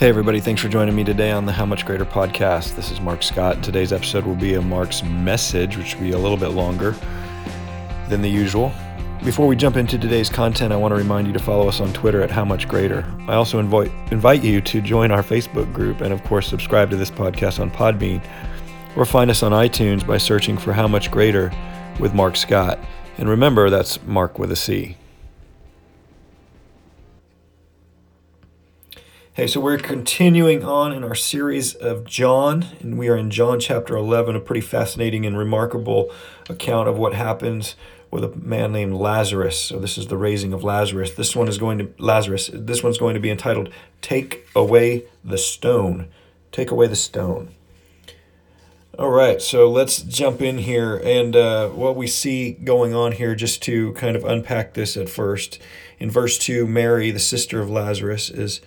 Hey, everybody, thanks for joining me today on the How Much Greater podcast. This is Marc Scott. Today's episode will be a Marc's message, which will be a little bit longer than the usual. Before we jump into today's content, I want to remind you to follow us on Twitter at How Much Greater. I also invite, invite you to join our Facebook group and, of course, subscribe to this podcast on Podbean or find us on iTunes by searching for How Much Greater with Marc Scott. And remember, that's Marc with a C. Hey, so we're continuing on in our series of John, and we are in John chapter 11, a pretty fascinating and remarkable account of what happens with a man named Lazarus. So this is the raising of Lazarus. This one is going to Lazarus. This one's going to be entitled "Take Away the Stone." Take away the stone. All right, so let's jump in here and uh, what we see going on here, just to kind of unpack this at first. In verse two, Mary, the sister of Lazarus, is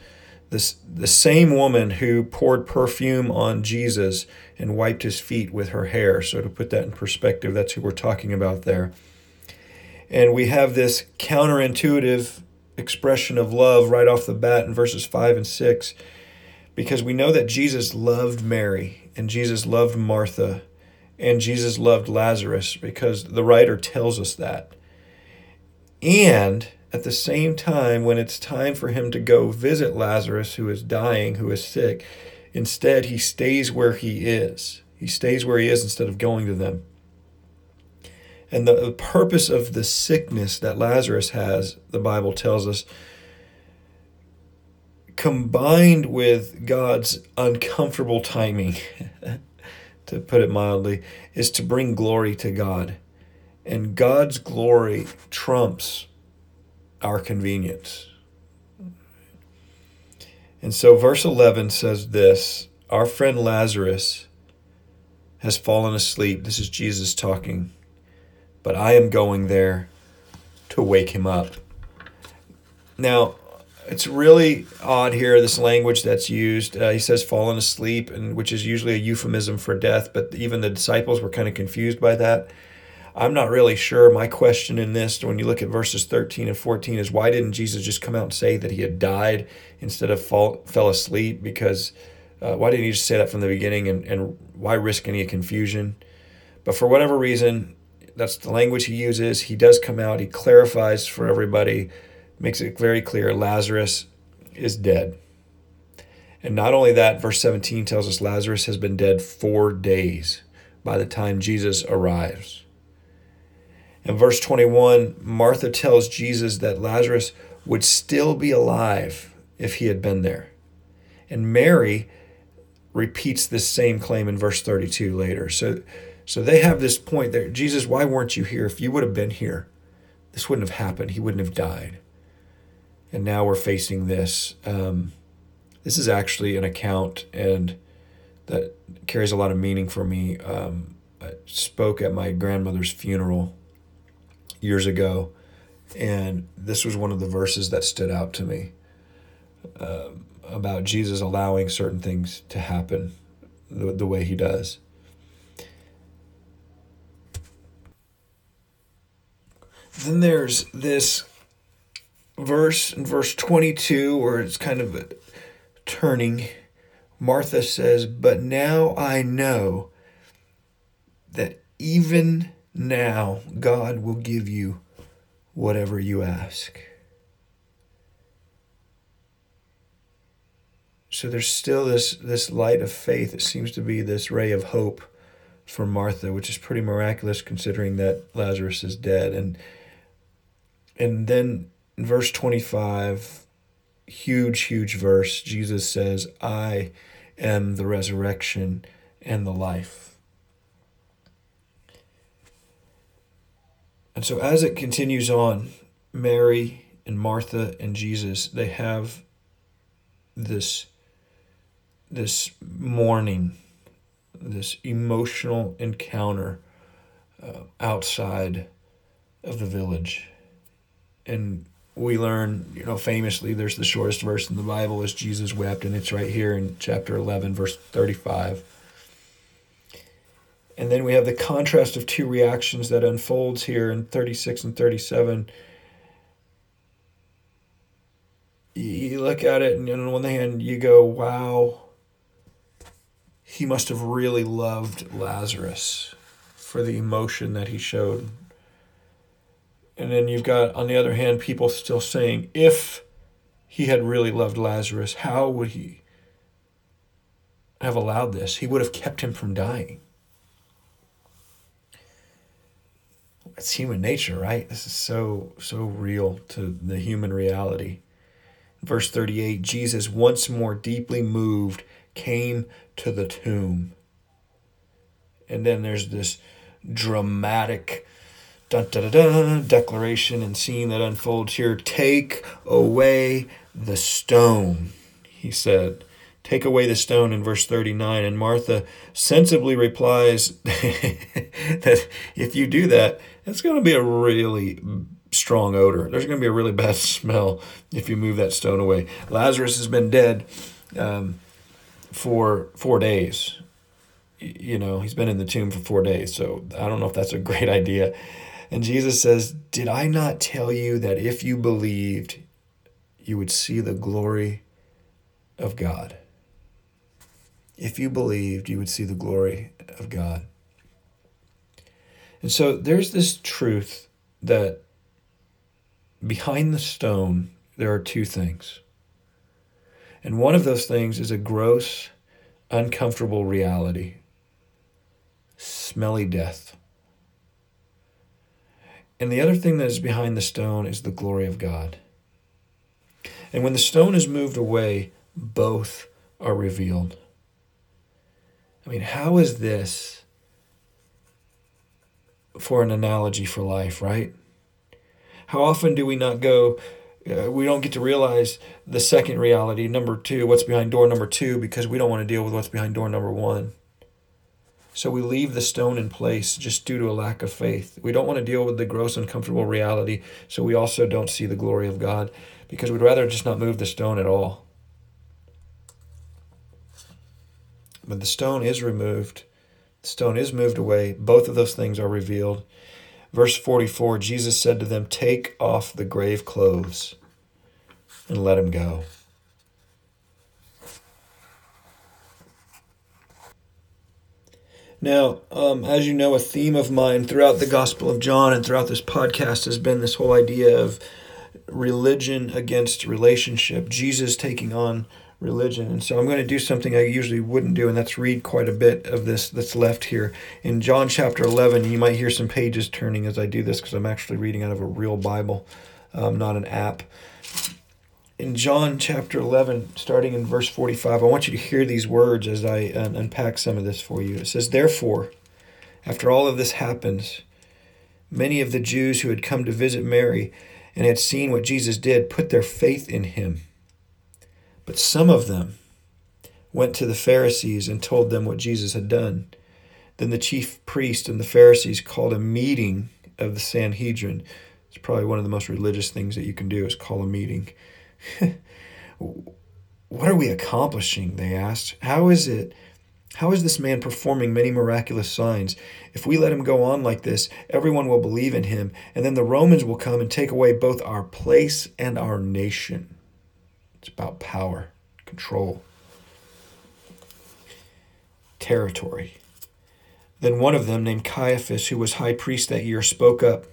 this the same woman who poured perfume on Jesus and wiped his feet with her hair. So to put that in perspective, that's who we're talking about there. And we have this counterintuitive expression of love right off the bat in verses 5 and 6 because we know that Jesus loved Mary and Jesus loved Martha and Jesus loved Lazarus because the writer tells us that. And at the same time, when it's time for him to go visit Lazarus, who is dying, who is sick, instead he stays where he is. He stays where he is instead of going to them. And the, the purpose of the sickness that Lazarus has, the Bible tells us, combined with God's uncomfortable timing, to put it mildly, is to bring glory to God. And God's glory trumps our convenience. And so, verse 11 says this Our friend Lazarus has fallen asleep. This is Jesus talking, but I am going there to wake him up. Now, it's really odd here, this language that's used. Uh, he says fallen asleep, and which is usually a euphemism for death, but even the disciples were kind of confused by that. I'm not really sure. My question in this, when you look at verses 13 and 14, is why didn't Jesus just come out and say that he had died instead of fall, fell asleep? Because uh, why didn't he just say that from the beginning and, and why risk any confusion? But for whatever reason, that's the language he uses. He does come out, he clarifies for everybody, makes it very clear Lazarus is dead. And not only that, verse 17 tells us Lazarus has been dead four days by the time Jesus arrives. In verse 21, Martha tells Jesus that Lazarus would still be alive if he had been there. And Mary repeats this same claim in verse 32 later. So, so they have this point there Jesus, why weren't you here? If you would have been here, this wouldn't have happened. He wouldn't have died. And now we're facing this. Um, this is actually an account and that carries a lot of meaning for me. Um, I spoke at my grandmother's funeral years ago, and this was one of the verses that stood out to me uh, about Jesus allowing certain things to happen the, the way he does. Then there's this verse in verse 22 where it's kind of turning. Martha says, But now I know that even now God will give you whatever you ask. So there's still this this light of faith. It seems to be this ray of hope for Martha, which is pretty miraculous considering that Lazarus is dead. And and then in verse 25, huge, huge verse, Jesus says, I am the resurrection and the life. And so as it continues on, Mary and Martha and Jesus, they have this this mourning, this emotional encounter uh, outside of the village. And we learn, you know, famously, there's the shortest verse in the Bible is Jesus wept, and it's right here in chapter 11, verse 35. And then we have the contrast of two reactions that unfolds here in 36 and 37. you look at it, and on one hand, you go, wow, he must have really loved Lazarus for the emotion that he showed. And then you've got, on the other hand, people still saying, if he had really loved Lazarus, how would he have allowed this? He would have kept him from dying. It's human nature, right? This is so, so real to the human reality. Verse 38 Jesus, once more deeply moved, came to the tomb. And then there's this dramatic dun, dun, dun, declaration and scene that unfolds here. Take away the stone, he said. Take away the stone in verse 39. And Martha sensibly replies that if you do that, it's going to be a really strong odor. There's going to be a really bad smell if you move that stone away. Lazarus has been dead um, for four days. You know, he's been in the tomb for four days. So I don't know if that's a great idea. And Jesus says, Did I not tell you that if you believed, you would see the glory of God? If you believed, you would see the glory of God. And so there's this truth that behind the stone, there are two things. And one of those things is a gross, uncomfortable reality smelly death. And the other thing that is behind the stone is the glory of God. And when the stone is moved away, both are revealed. I mean, how is this for an analogy for life, right? How often do we not go, uh, we don't get to realize the second reality, number two, what's behind door number two, because we don't want to deal with what's behind door number one. So we leave the stone in place just due to a lack of faith. We don't want to deal with the gross, uncomfortable reality, so we also don't see the glory of God because we'd rather just not move the stone at all. But the stone is removed, the stone is moved away. Both of those things are revealed. Verse 44 Jesus said to them, Take off the grave clothes and let him go. Now, um, as you know, a theme of mine throughout the Gospel of John and throughout this podcast has been this whole idea of religion against relationship, Jesus taking on religion. And so I'm going to do something I usually wouldn't do, and that's read quite a bit of this that's left here. In John chapter 11, you might hear some pages turning as I do this because I'm actually reading out of a real Bible, um, not an app. In John chapter 11, starting in verse 45, I want you to hear these words as I uh, unpack some of this for you. It says, Therefore, after all of this happens, many of the Jews who had come to visit Mary and had seen what Jesus did put their faith in him. But some of them went to the Pharisees and told them what Jesus had done. Then the chief priest and the Pharisees called a meeting of the Sanhedrin. It's probably one of the most religious things that you can do is call a meeting. what are we accomplishing? They asked. How is it? How is this man performing many miraculous signs? If we let him go on like this, everyone will believe in him, and then the Romans will come and take away both our place and our nation. It's about power, control, territory. Then one of them, named Caiaphas, who was high priest that year, spoke up.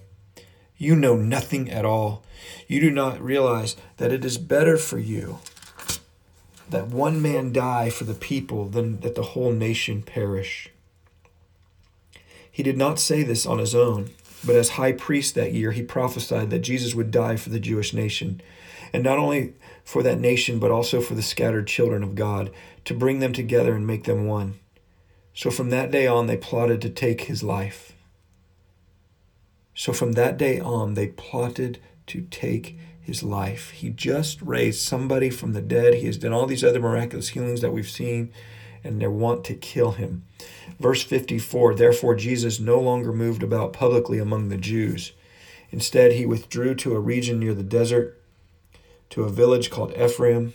You know nothing at all. You do not realize that it is better for you that one man die for the people than that the whole nation perish. He did not say this on his own, but as high priest that year, he prophesied that Jesus would die for the Jewish nation, and not only for that nation, but also for the scattered children of God, to bring them together and make them one. So from that day on, they plotted to take his life. So from that day on, they plotted to take his life. He just raised somebody from the dead. He has done all these other miraculous healings that we've seen, and they want to kill him. Verse 54 Therefore, Jesus no longer moved about publicly among the Jews. Instead, he withdrew to a region near the desert to a village called Ephraim,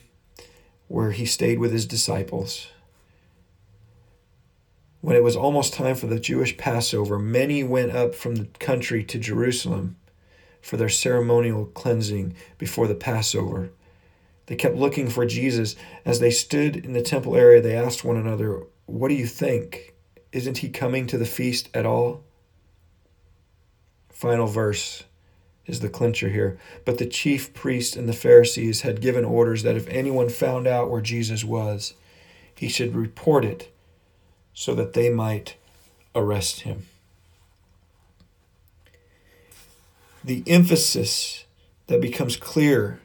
where he stayed with his disciples. When it was almost time for the Jewish Passover, many went up from the country to Jerusalem for their ceremonial cleansing before the Passover. They kept looking for Jesus. As they stood in the temple area, they asked one another, What do you think? Isn't he coming to the feast at all? Final verse is the clincher here. But the chief priests and the Pharisees had given orders that if anyone found out where Jesus was, he should report it so that they might arrest him. The emphasis that becomes clear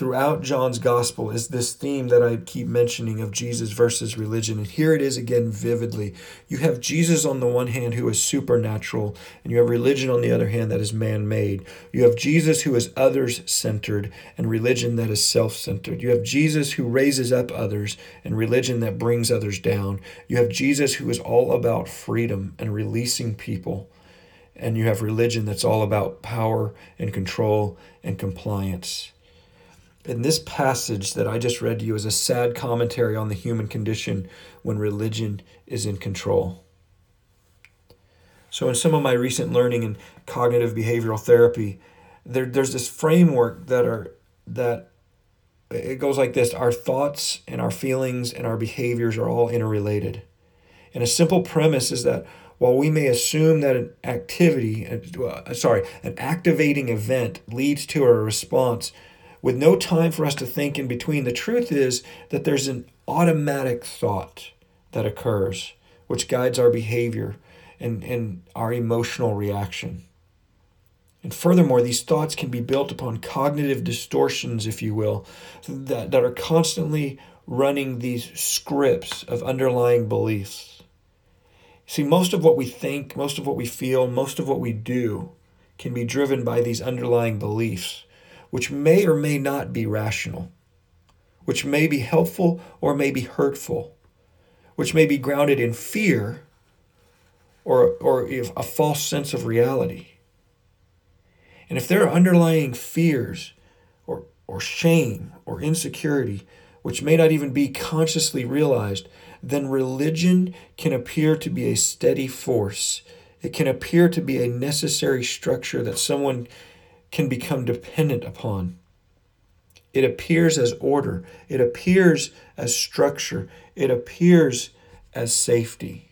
throughout John's gospel is this theme that I keep mentioning of Jesus versus religion. And here it is again vividly. You have Jesus on the one hand who is supernatural, and you have religion on the other hand that is man made. You have Jesus who is others centered, and religion that is self centered. You have Jesus who raises up others, and religion that brings others down. You have Jesus who is all about freedom and releasing people. And you have religion that's all about power and control and compliance. And this passage that I just read to you is a sad commentary on the human condition when religion is in control. So, in some of my recent learning in cognitive behavioral therapy, there, there's this framework that are that it goes like this: our thoughts and our feelings and our behaviors are all interrelated. And a simple premise is that while we may assume that an activity, uh, sorry, an activating event leads to a response with no time for us to think in between. The truth is that there's an automatic thought that occurs, which guides our behavior and, and our emotional reaction. And furthermore, these thoughts can be built upon cognitive distortions, if you will, that, that are constantly running these scripts of underlying beliefs. See, most of what we think, most of what we feel, most of what we do can be driven by these underlying beliefs which may or may not be rational, which may be helpful or may be hurtful, which may be grounded in fear or, or a false sense of reality. And if there are underlying fears or, or shame or insecurity, which may not even be consciously realized, then religion can appear to be a steady force. It can appear to be a necessary structure that someone can become dependent upon. It appears as order, it appears as structure, it appears as safety.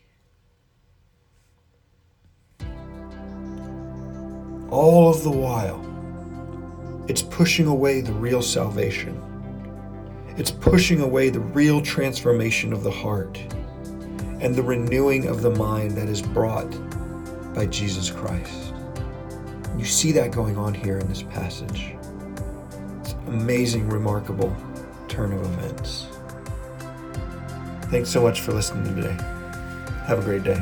All of the while, it's pushing away the real salvation. It's pushing away the real transformation of the heart and the renewing of the mind that is brought by Jesus Christ. You see that going on here in this passage. It's amazing, remarkable turn of events. Thanks so much for listening today. Have a great day.